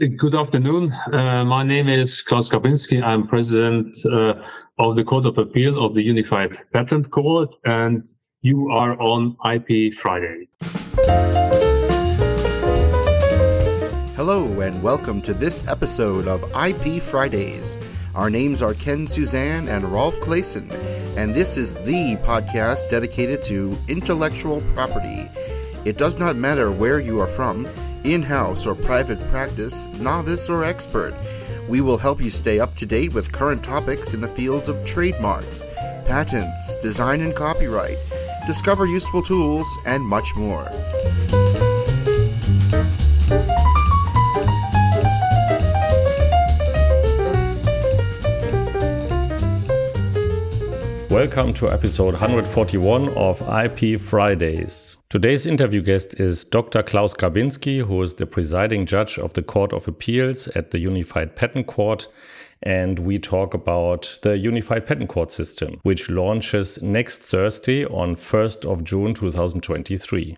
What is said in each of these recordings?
Good afternoon. Uh, my name is Klaus Grabinski. I'm president uh, of the Court of Appeal of the Unified Patent Court, and you are on IP Friday. Hello, and welcome to this episode of IP Fridays. Our names are Ken Suzan and Rolf Claessen, and this is the podcast dedicated to intellectual property. It does not matter where you are from in house or private practice, novice or expert. We will help you stay up to date with current topics in the fields of trademarks, patents, design and copyright, discover useful tools, and much more. Welcome to episode 141 of IP Fridays. Today's interview guest is Dr. Klaus Grabinski, who is the presiding judge of the Court of Appeals at the Unified Patent Court. And we talk about the Unified Patent Court system, which launches next Thursday on 1st of June 2023.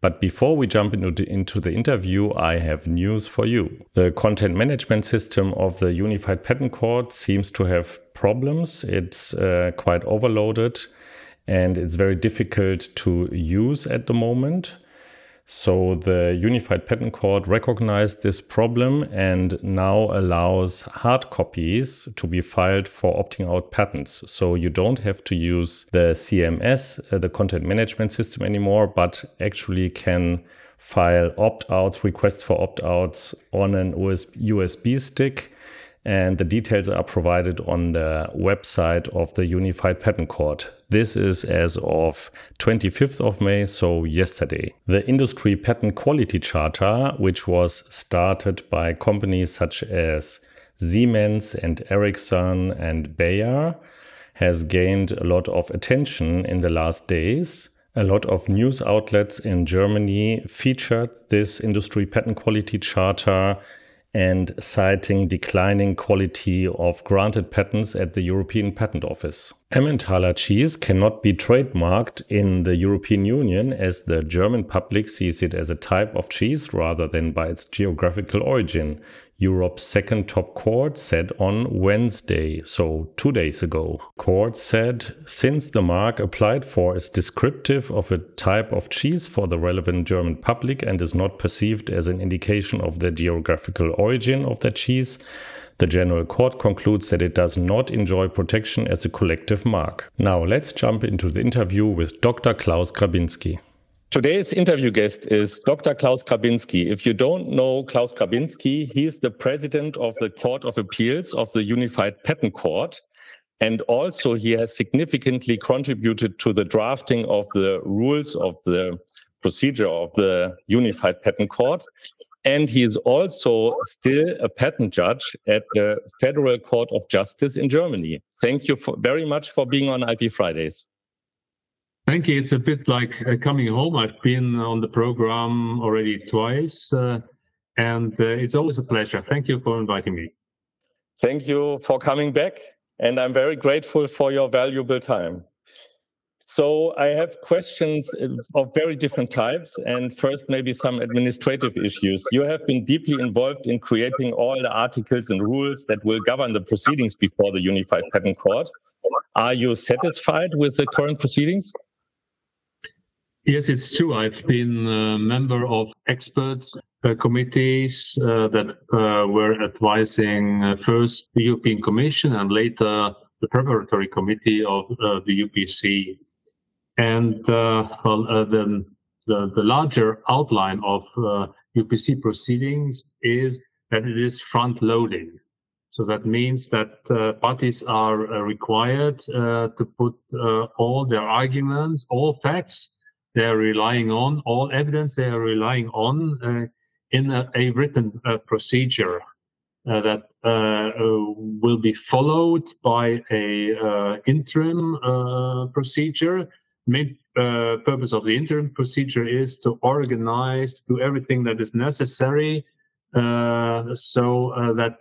But before we jump into the, into the interview, I have news for you. The content management system of the Unified Patent Court seems to have problems. It's uh, quite overloaded and it's very difficult to use at the moment. So the Unified Patent Court recognized this problem and now allows hard copies to be filed for opting out patents. So you don't have to use the CMS, uh, the content management system anymore, but actually can file opt outs, requests for opt outs on an USB stick and the details are provided on the website of the Unified Patent Court. This is as of 25th of May, so yesterday. The Industry Patent Quality Charter, which was started by companies such as Siemens and Ericsson and Bayer, has gained a lot of attention in the last days. A lot of news outlets in Germany featured this Industry Patent Quality Charter and citing declining quality of granted patents at the European Patent Office. Emmentaler cheese cannot be trademarked in the European Union as the German public sees it as a type of cheese rather than by its geographical origin, Europe's second top court said on Wednesday, so two days ago. Court said since the mark applied for is descriptive of a type of cheese for the relevant German public and is not perceived as an indication of the geographical origin of the cheese, the General Court concludes that it does not enjoy protection as a collective mark. Now let's jump into the interview with Dr. Klaus Grabinski. Today's interview guest is Dr. Klaus Grabinski. If you don't know Klaus Grabinski, he is the president of the Court of Appeals of the Unified Patent Court. And also, he has significantly contributed to the drafting of the rules of the procedure of the Unified Patent Court. And he is also still a patent judge at the Federal Court of Justice in Germany. Thank you for, very much for being on IP Fridays. Thank you. It's a bit like uh, coming home. I've been on the program already twice, uh, and uh, it's always a pleasure. Thank you for inviting me. Thank you for coming back, and I'm very grateful for your valuable time. So I have questions of very different types, and first maybe some administrative issues. You have been deeply involved in creating all the articles and rules that will govern the proceedings before the Unified Patent Court. Are you satisfied with the current proceedings? Yes, it's true. I've been a member of experts uh, committees uh, that uh, were advising uh, first the European Commission and later the preparatory committee of uh, the UPC. And uh, well, the, the, the, larger outline of UPC proceedings is that it is front loading. So that means that parties are required to put all their arguments, all facts, they are relying on, all evidence they are relying on uh, in a, a written uh, procedure uh, that uh, uh, will be followed by a uh, interim procedure. Main purpose of the interim procedure is to organize, do everything that is necessary so that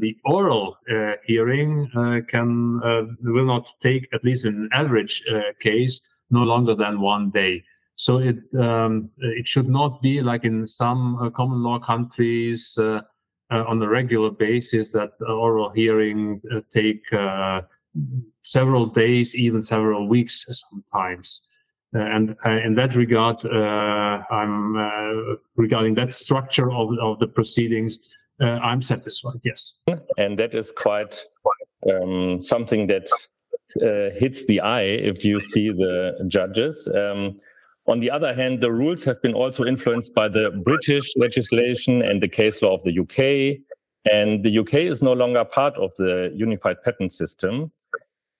the oral hearing can will not take at least in an average case no longer than one day. So it um, it should not be like in some uh, common law countries uh, uh, on a regular basis that oral hearing uh, take uh, several days, even several weeks sometimes. Uh, and in that regard, I'm regarding that structure of, of the proceedings. I'm satisfied. Yes, and that is quite um, something that hits the eye if you see the judges. Um, on the other hand, the rules have been also influenced by the British legislation and the case law of the UK. And the UK is no longer part of the unified patent system,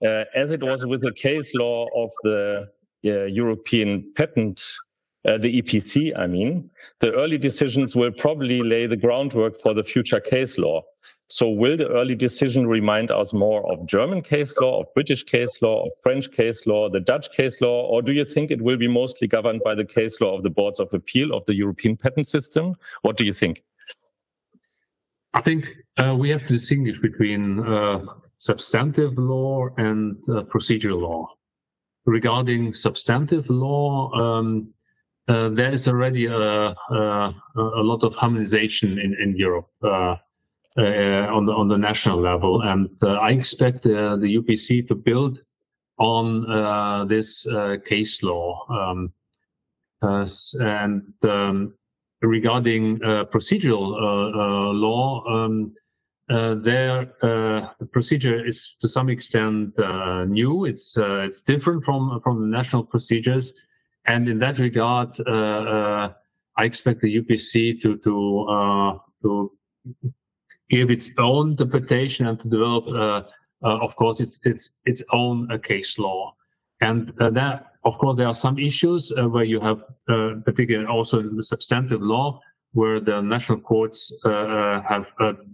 uh, as it was with the case law of the uh, European patent, uh, the EPC, I mean. The early decisions will probably lay the groundwork for the future case law. So will the early decision remind us more of German case law, of British case law, of French case law, the Dutch case law, or do you think it will be mostly governed by the case law of the boards of appeal of the European patent system? What do you think? I think uh, we have to distinguish between uh, substantive law and uh, procedural law. Regarding substantive law, um, uh, there is already a, a, a, lot of harmonization in, in Europe. Uh, on the on the national level, and uh, I expect the UPC to build on uh, this case law. Um, and um, regarding procedural law, um, there the procedure is to some extent new. It's it's different from from the national procedures, and in that regard, I expect the UPC to to to give its own interpretation and to develop, uh, uh, of course, its its its own uh, case law. And that, of course, there are some issues where you have, particularly also in the substantive law, where the national courts have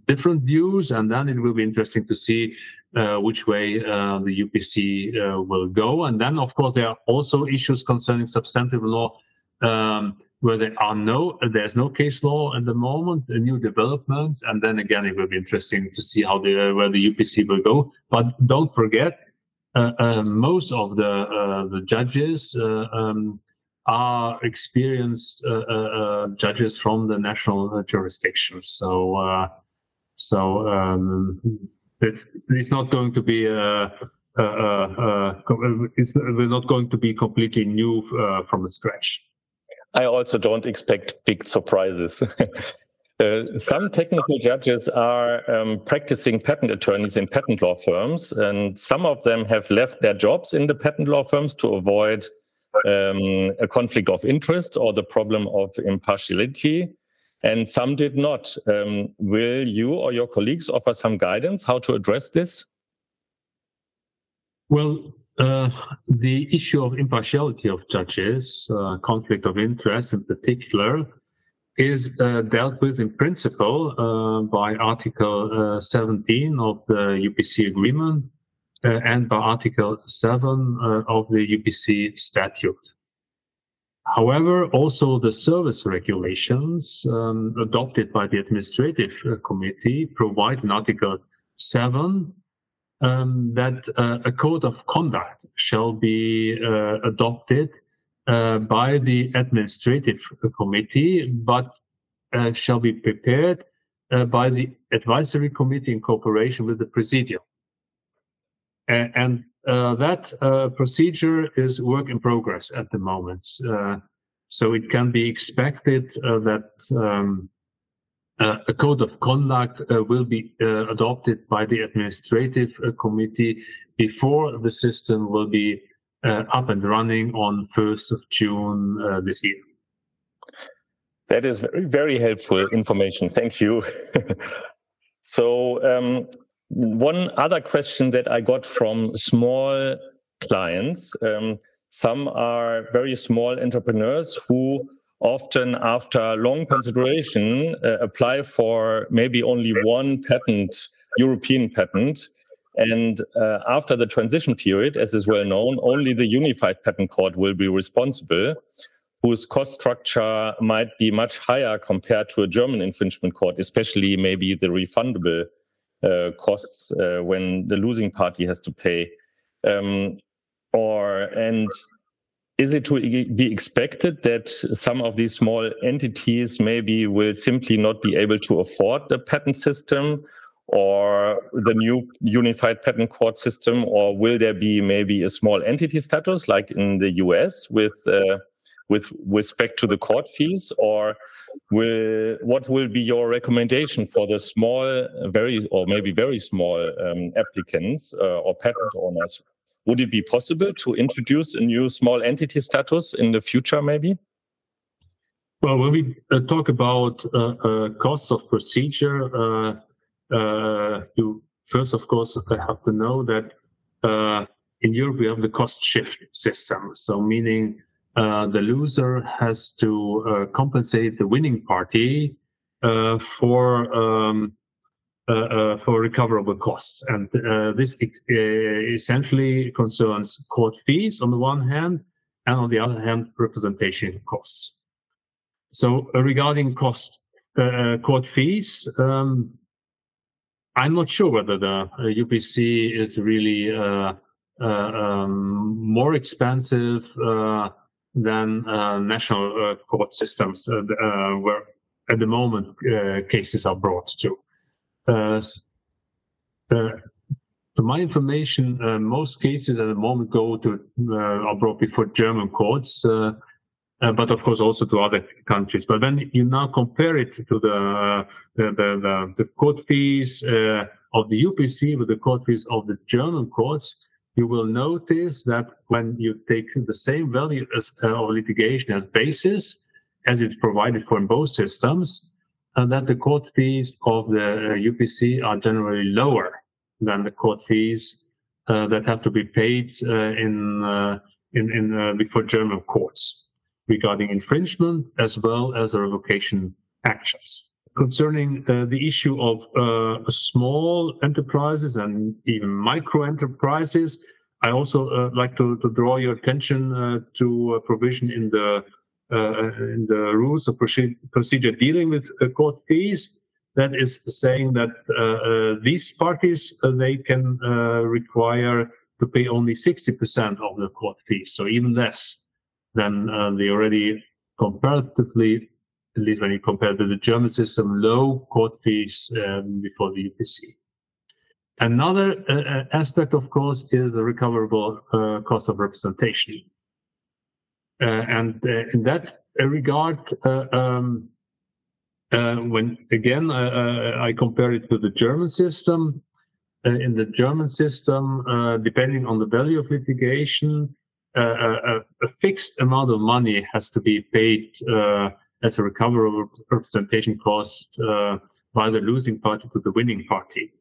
different views, and then it will be interesting to see uh, which way uh, the UPC uh, will go. And then, of course, there are also issues concerning substantive law um, where there are no, there's no case law at the moment, uh, new developments, and then again, it will be interesting to see how the where the UPC will go. But don't forget, uh, uh, most of the uh, the judges uh, um, are experienced uh, judges from the national jurisdictions. So, so um, it's it's not going to be uh, uh, it's we're not going to be completely new uh, from scratch. I also don't expect big surprises. Uh, some technical judges are um, practicing patent attorneys in patent law firms, and some of them have left their jobs in the patent law firms to avoid um, a conflict of interest or the problem of impartiality. And some did not. Um, will you or your colleagues offer some guidance how to address this? Well, uh, the issue of impartiality of judges, uh, conflict of interest in particular, is uh, dealt with in principle uh, by Article uh, 17 of the UPC agreement and by Article 7 of the UPC statute. However, also the service regulations um, adopted by the administrative committee provide in Article 7 um, that uh, a code of conduct shall be uh, adopted uh, by the administrative committee, but uh, shall be prepared uh, by the advisory committee in cooperation with the presidium. and, and uh, that procedure is work in progress at the moment. so it can be expected that um, a code of conduct uh, will be uh, adopted by the administrative uh, committee before the system will be uh, up and running on 1st of June uh, this year. That is very, very helpful information. Thank you. so, um, one other question that I got from small clients um, some are very small entrepreneurs who often after long consideration uh, apply for maybe only one patent european patent. And uh, after the transition period as is well known only the unified patent court will be responsible whose cost structure might be much higher compared to a german infringement court especially maybe the refundable uh, costs uh, when the losing party has to pay. Um, or and is it to be expected that some of these small entities maybe will simply not be able to afford the patent system or the new unified patent court system, or will there be maybe a small entity status like in the US with uh, with respect to the court fees, or will what will be your recommendation for the small, very or maybe very small um, applicants uh, or patent owners? Would it be possible to introduce a new small entity status in the future, maybe? Well, when we uh, talk about uh, uh, costs of procedure, uh, uh, you first, of course, have to know that in Europe we have the cost shift system. So, meaning the loser has to compensate the winning party for um, for recoverable costs. And uh, this essentially concerns court fees on the one hand, and on the other hand, representation costs. So regarding cost court fees, um, I'm not sure whether the UPC is really uh, uh, um, more expensive uh, than national court systems, where at the moment cases are brought to. Uh, uh, to my information, uh, most cases at the moment go to are brought before German courts, but of course also to other countries. But when you now compare it to the the the, the court fees of the UPC with the court fees of the German courts, you will notice that when you take the same value as, uh, of litigation as basis, as it's provided for in both systems, and that the court fees of the UPC uh, are generally lower than the court fees uh, that have to be paid uh, in in, in before German courts regarding infringement as well as revocation actions. Concerning the issue of small enterprises and even micro enterprises, I also uh, like to, to draw your attention uh, to a provision in the uh, in the rules of procedure dealing with uh, court fees that is saying that uh, these parties they can require to pay only 60% of the court fees, so even less than the already comparatively, at least when you compare to the German system, low court fees um, before the UPC. Another uh, aspect, of course, is the recoverable uh, cost of representation. Uh, and uh, in that regard, uh, um, when again I compare it to the German system, in the German system, depending on the value of litigation, a, a, fixed amount of money has to be paid as a recoverable representation cost uh, by the losing party to the winning party.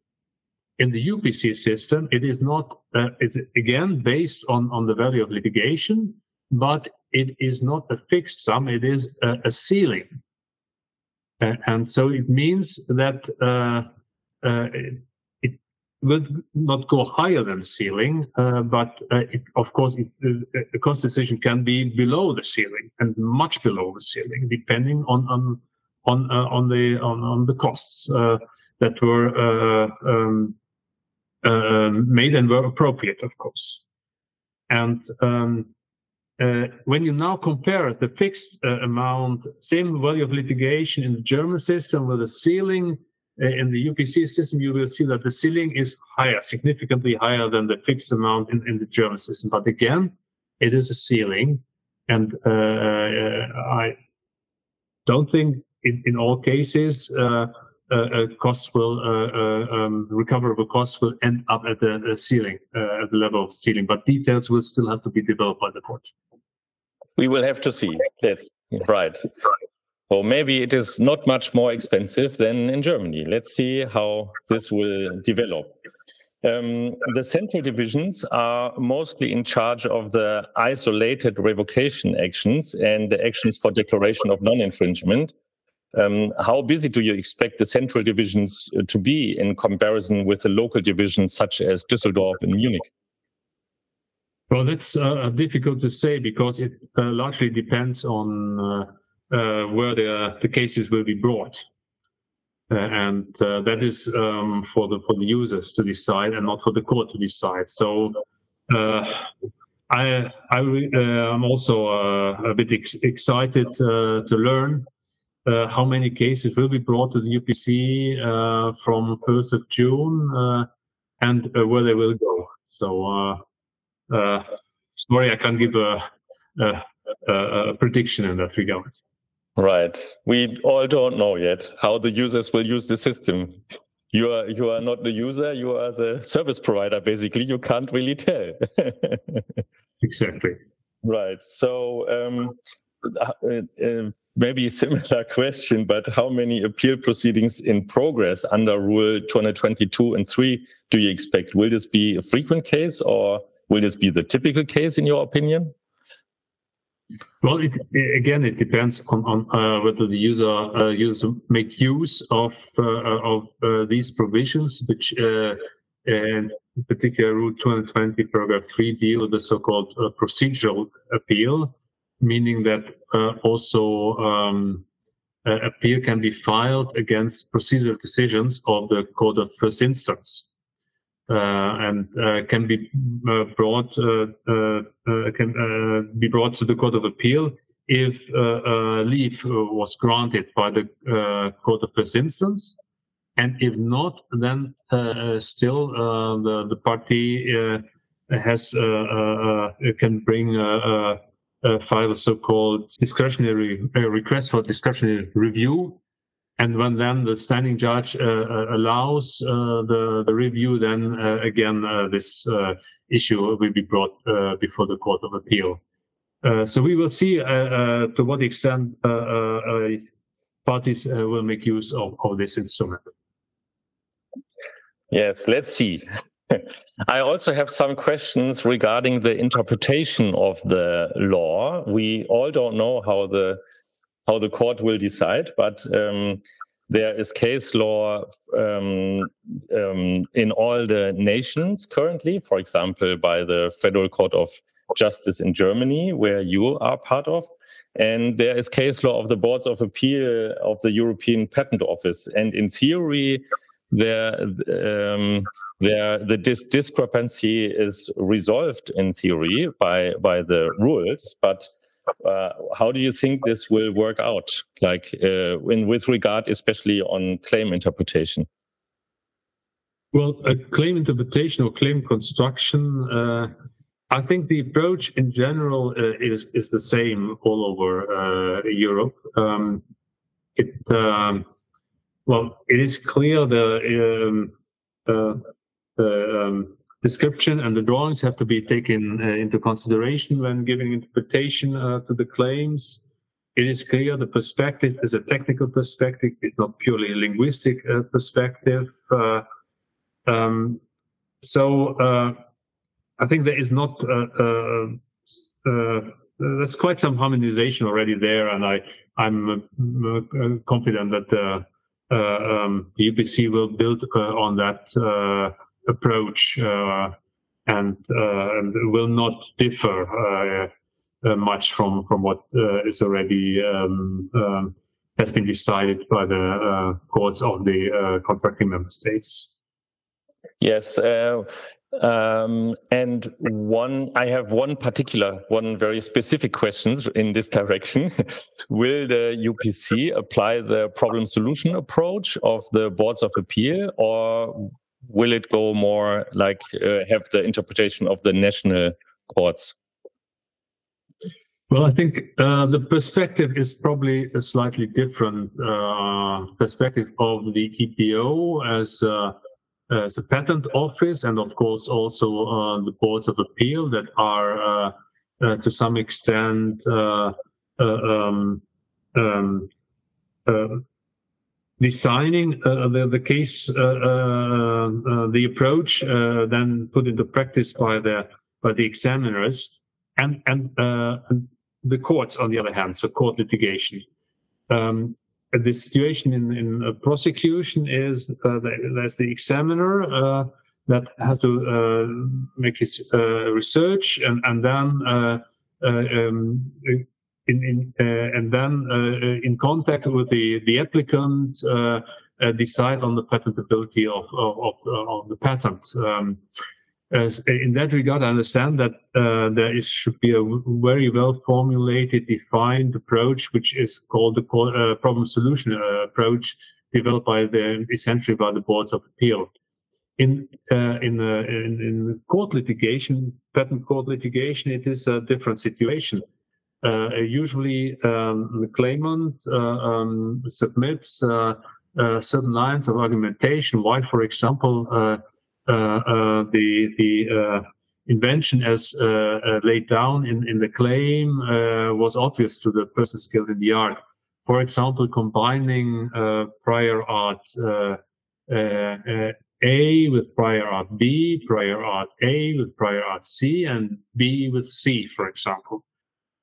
In the UPC system, it is not, uh, it's again based on, on the value of litigation, but it is not a fixed sum, it is a, a ceiling. Uh, and so it means that uh, uh, it, will not go higher than ceiling, uh, but uh, it, of course, it, the cost decision can be below the ceiling and much below the ceiling, depending on on on uh, on the on, on the costs that were um, made and were appropriate, of course. And um, uh, when you now compare the fixed uh, amount, same value of litigation in the German system with the ceiling uh, in the UPC system, you will see that the ceiling is higher, significantly higher than the fixed amount in, in the German system. But again, it is a ceiling. And uh, uh, I don't think in, in all cases, Uh, uh, costs will uh, um, recoverable costs will end up at the ceiling, at the level of ceiling. But details will still have to be developed by the court we will have to see. That's right. Or maybe it is not much more expensive than in Germany. Let's see how this will develop. Um, the central divisions are mostly in charge of the isolated revocation actions and the actions for declaration of non infringement. Um, how busy do you expect the central divisions to be in comparison with the local divisions such as Düsseldorf and Munich? Well, that's uh, difficult to say because it uh, largely depends on uh, uh where the, the cases will be brought. Uh, and uh, that is um, for the for the users to decide and not for the court to decide. So I I am also a bit ex excited to learn uh, how many cases will be brought to the UPC uh, from 1st of June uh, and where they will go. So, sorry, I can't give a, a, a prediction in that regard. Right. We all don't know yet how the users will use the system. You are you are not the user, you are the service provider. Basically, you can't really tell. exactly. Right. So um, uh, uh, maybe a similar question, but how many appeal proceedings in progress under Rule 222 and 3 do you expect? Will this be a frequent case or will this be the typical case in your opinion? Well, it, again, it depends on, on uh, whether the user uh, user make use of uh, of uh, these provisions, which uh, in particular Rule 220 paragraph 3 deal with the so-called uh, procedural appeal meaning that uh, also um, appeal can be filed against procedural decisions of the court of first instance. Uh, and uh, can be uh, brought uh, uh, can be brought to the court of appeal if leave was granted by the court of first instance, and if not, then still the the party has can bring uh, file a so-called discretionary uh, request for discretionary review. And when then the standing judge uh, uh allows uh, the, the review, then uh, again, uh, this uh, issue will be brought before the Court of Appeal. so we will see to what extent parties will make use of, of this instrument. Yes, let's see. I also have some questions regarding the interpretation of the law. We all don't know how the how the court will decide, but um, there is case law um, um, in all the nations currently. For example, by the Federal Court of Justice in Germany, where you are part of. And there is case law of the boards of appeal of the European Patent Office. And in theory, there um, there the dis discrepancy is resolved in theory by by the rules but uh, how do you think this will work out like uh, in with regard especially on claim interpretation well a claim interpretation or claim construction uh, I think the approach in general uh, is is the same all over uh, Europe. Um, it um, well, it is clear the um, uh, the um, description and the drawings have to be taken uh, into consideration when giving interpretation uh, to the claims. It is clear the perspective is a technical perspective; it's not purely a linguistic uh, perspective. Um, so I think there is not. there's quite some harmonization already there, and I I'm confident that the uh, um, UPC will build uh, on that approach and, and will not differ much from from what is already um, um, has been decided by the courts of the contracting member states. Yes, uh, um, and one, I have one particular, one very specific questions in this direction. Will the UPC apply the problem solution approach of the boards of appeal, or will it go more like uh, have the interpretation of the national courts? Well, I think uh, the perspective is probably a slightly different uh, perspective of the EPO as uh, as a patent office and of course also uh, the boards of appeal that are uh, to some extent um, um, designing uh, the, the case, uh, uh, the approach, then put into practice by the by the examiners and and, and the courts on the other hand, so court litigation. Um, the situation in, in prosecution is uh, there's the examiner uh, that has to uh, make his uh, research and and then uh, uh, um, in, in and then in contact with the the applicant decide on the patentability of of, of, of the patent. Um, in that regard, I understand that uh, there is, should be a very well formulated, defined approach, which is called the uh, problem solution uh, approach, developed by the essentially by the boards of appeal. In uh, in, uh, in, in court litigation, patent court litigation, it is a different situation. Uh, usually, um, the claimant um, submits certain lines of argumentation. Why, for example uh, uh, the the uh, invention as laid down in, in the claim was obvious to the person skilled in the art. For example, combining prior art a with prior art B, prior art A with prior art C, and B with C, for example,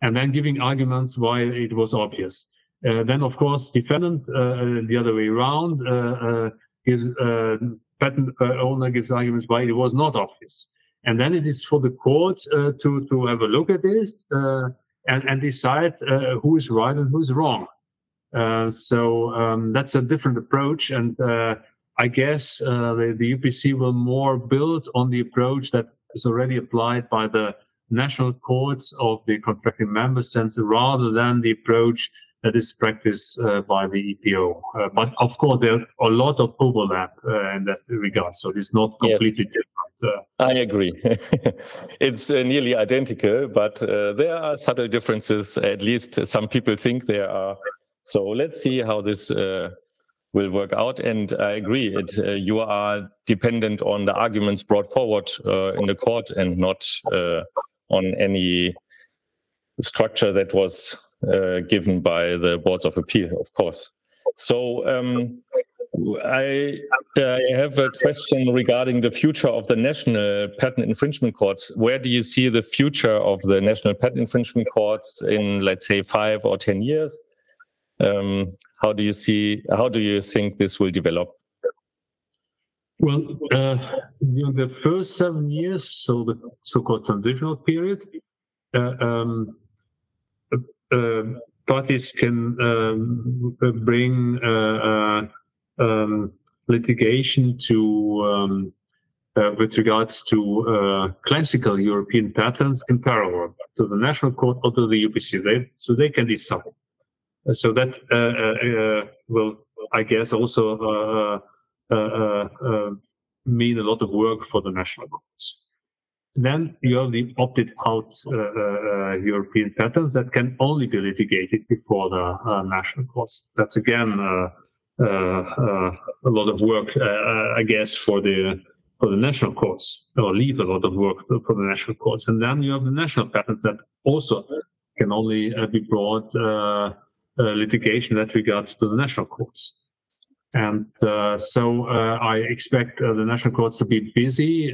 and then giving arguments why it was obvious. Uh, then, of course, defendant uh, the other way around uh, gives patent uh, owner gives arguments why it was not obvious. And then it is for the court uh, to, to have a look at this uh, and, and decide who is right and who is wrong. so um, that's a different approach. And I guess the, the UPC will more build on the approach that is already applied by the national courts of the contracting member states rather than the approach that is practiced uh, by the EPO. Uh, but of course, there are a lot of overlap uh, in that regard, so it's not completely yes. different. Uh. I agree. it's uh, nearly identical, but uh, there are subtle differences. At least some people think there are. So let's see how this will work out. And I agree, it, you are dependent on the arguments brought forward in the court and not on any structure that was uh, given by the boards of appeal, of course. So um, I, I have a question regarding the future of the national patent infringement courts. Where do you see the future of the national patent infringement courts in, let's say, five or ten years? Um, how do you see? How do you think this will develop? Well, uh, during the first seven years, so the so-called transitional period, uh, um, um, parties can um, bring uh, uh, um, litigation to um, uh, with regards to classical European patents in parallel to the national court or to the UPC. They, so they can decide. So that will, I guess, also mean a lot of work for the national courts. Then you have the opted out uh, uh, European patents that can only be litigated before the uh, national courts. That's again uh, uh, a lot of work, uh, I guess, for the for the national courts, or leave a lot of work for the national courts. And then you have the national patents that also can only be brought litigation that regards to the national courts. And uh, so uh, I expect uh, the national courts to be busy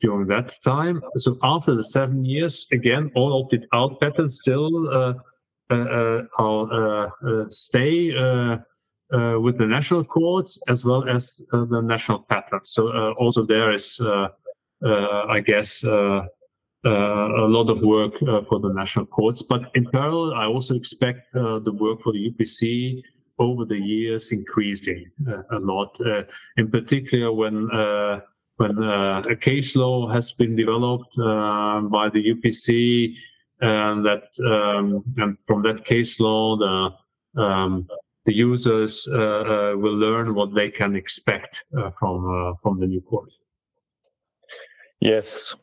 during that time. So after the seven years, again, all opted out patents still uh, uh, uh, uh stay uh, uh, with the national courts as well as the national patents. So also there is, I guess, a lot of work for the national courts. But in parallel, I also expect the work for the UPC over the years increasing a lot. in particular, when when uh, a case law has been developed uh, by the UPC, and that um, and from that case law, the um, the users uh, uh will learn what they can expect uh, from uh, from the new court. Yes,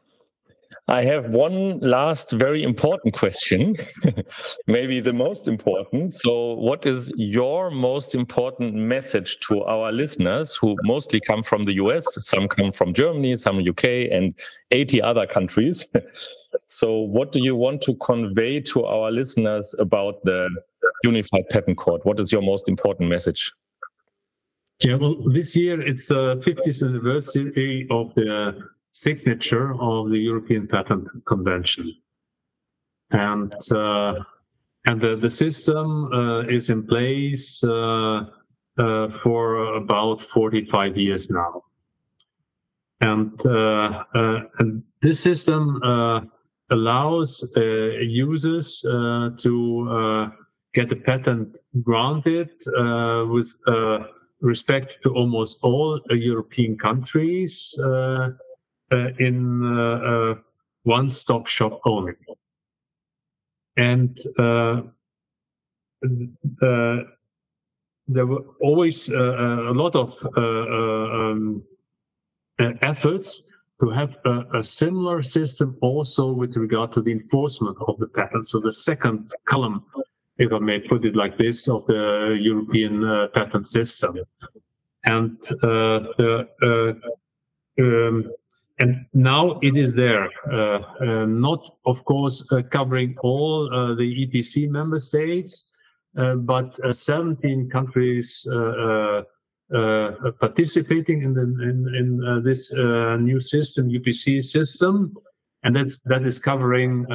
I have one last very important question, maybe the most important. So, what is your most important message to our listeners who mostly come from the US? Some come from Germany, some UK, and 80 other countries. so, what do you want to convey to our listeners about the Unified Patent Court? What is your most important message? Yeah, well, this year it's uh, the 50th anniversary of the signature of the European Patent Convention. And uh, and the, the system uh, is in place uh, uh for about 45 years now. And, uh, uh, and this system allows users to get a patent granted with respect to almost all European countries uh, in uh, one-stop shop only. And there were always a lot of um, efforts to have a, a, similar system also with regard to the enforcement of the patent. So the second column, if I may put it like this, of the European uh, patent system. And uh, the uh, um, and now it is there, uh, uh, not of course uh, covering all the EPC member states, but 17 countries uh, participating in, the, in, in uh, this uh, new system, UPC system, and that that is covering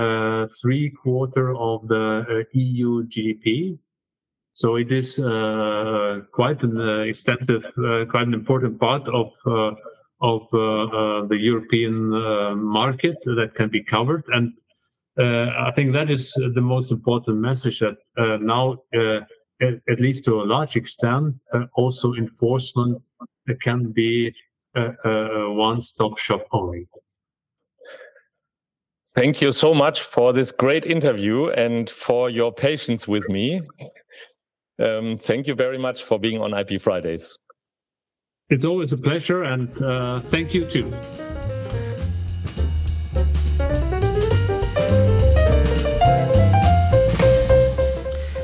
three quarter of the EU GDP. So it is quite an extensive, quite an important part of of uh, uh, the European uh, market that can be covered. And I think that is the most important message that now at, least to a large extent, also enforcement can be a, a one-stop shop only. Thank you so much for this great interview and for your patience with me. Um, thank you very much for being on IP Fridays. It's always a pleasure, and uh, thank you too.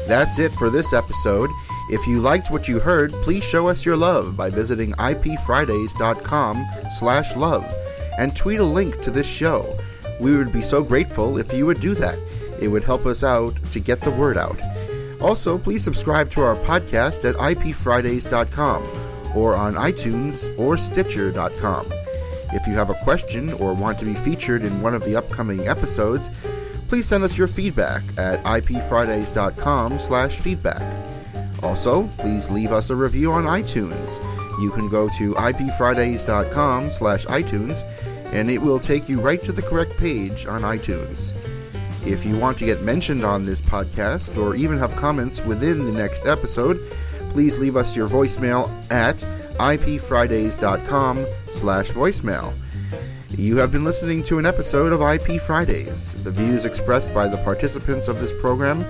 That's it for this episode. If you liked what you heard, please show us your love by visiting ipfridays.com slash love and tweet a link to this show. We would be so grateful if you would do that. It would help us out to get the word out. Also, please subscribe to our podcast at ipfridays.com or on iTunes or Stitcher.com. If you have a question or want to be featured in one of the upcoming episodes, please send us your feedback at ipfridays.com slash feedback. Also, please leave us a review on iTunes. You can go to ipfridays.com slash iTunes and it will take you right to the correct page on iTunes. If you want to get mentioned on this podcast or even have comments within the next episode, please leave us your voicemail at ipfridays.com slash voicemail. You have been listening to an episode of IP Fridays. The views expressed by the participants of this program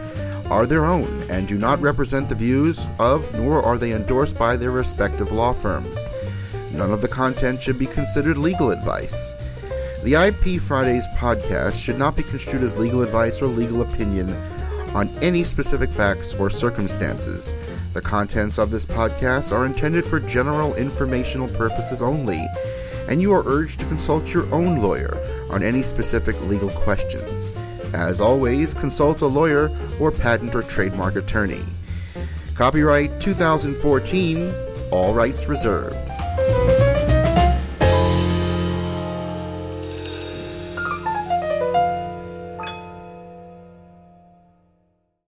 are their own and do not represent the views of, nor are they endorsed by their respective law firms. None of the content should be considered legal advice. The IP Fridays podcast should not be construed as legal advice or legal opinion on any specific facts or circumstances. The contents of this podcast are intended for general informational purposes only and you are urged to consult your own lawyer on any specific legal questions. As always, consult a lawyer or patent or trademark attorney. Copyright 2014, all rights reserved.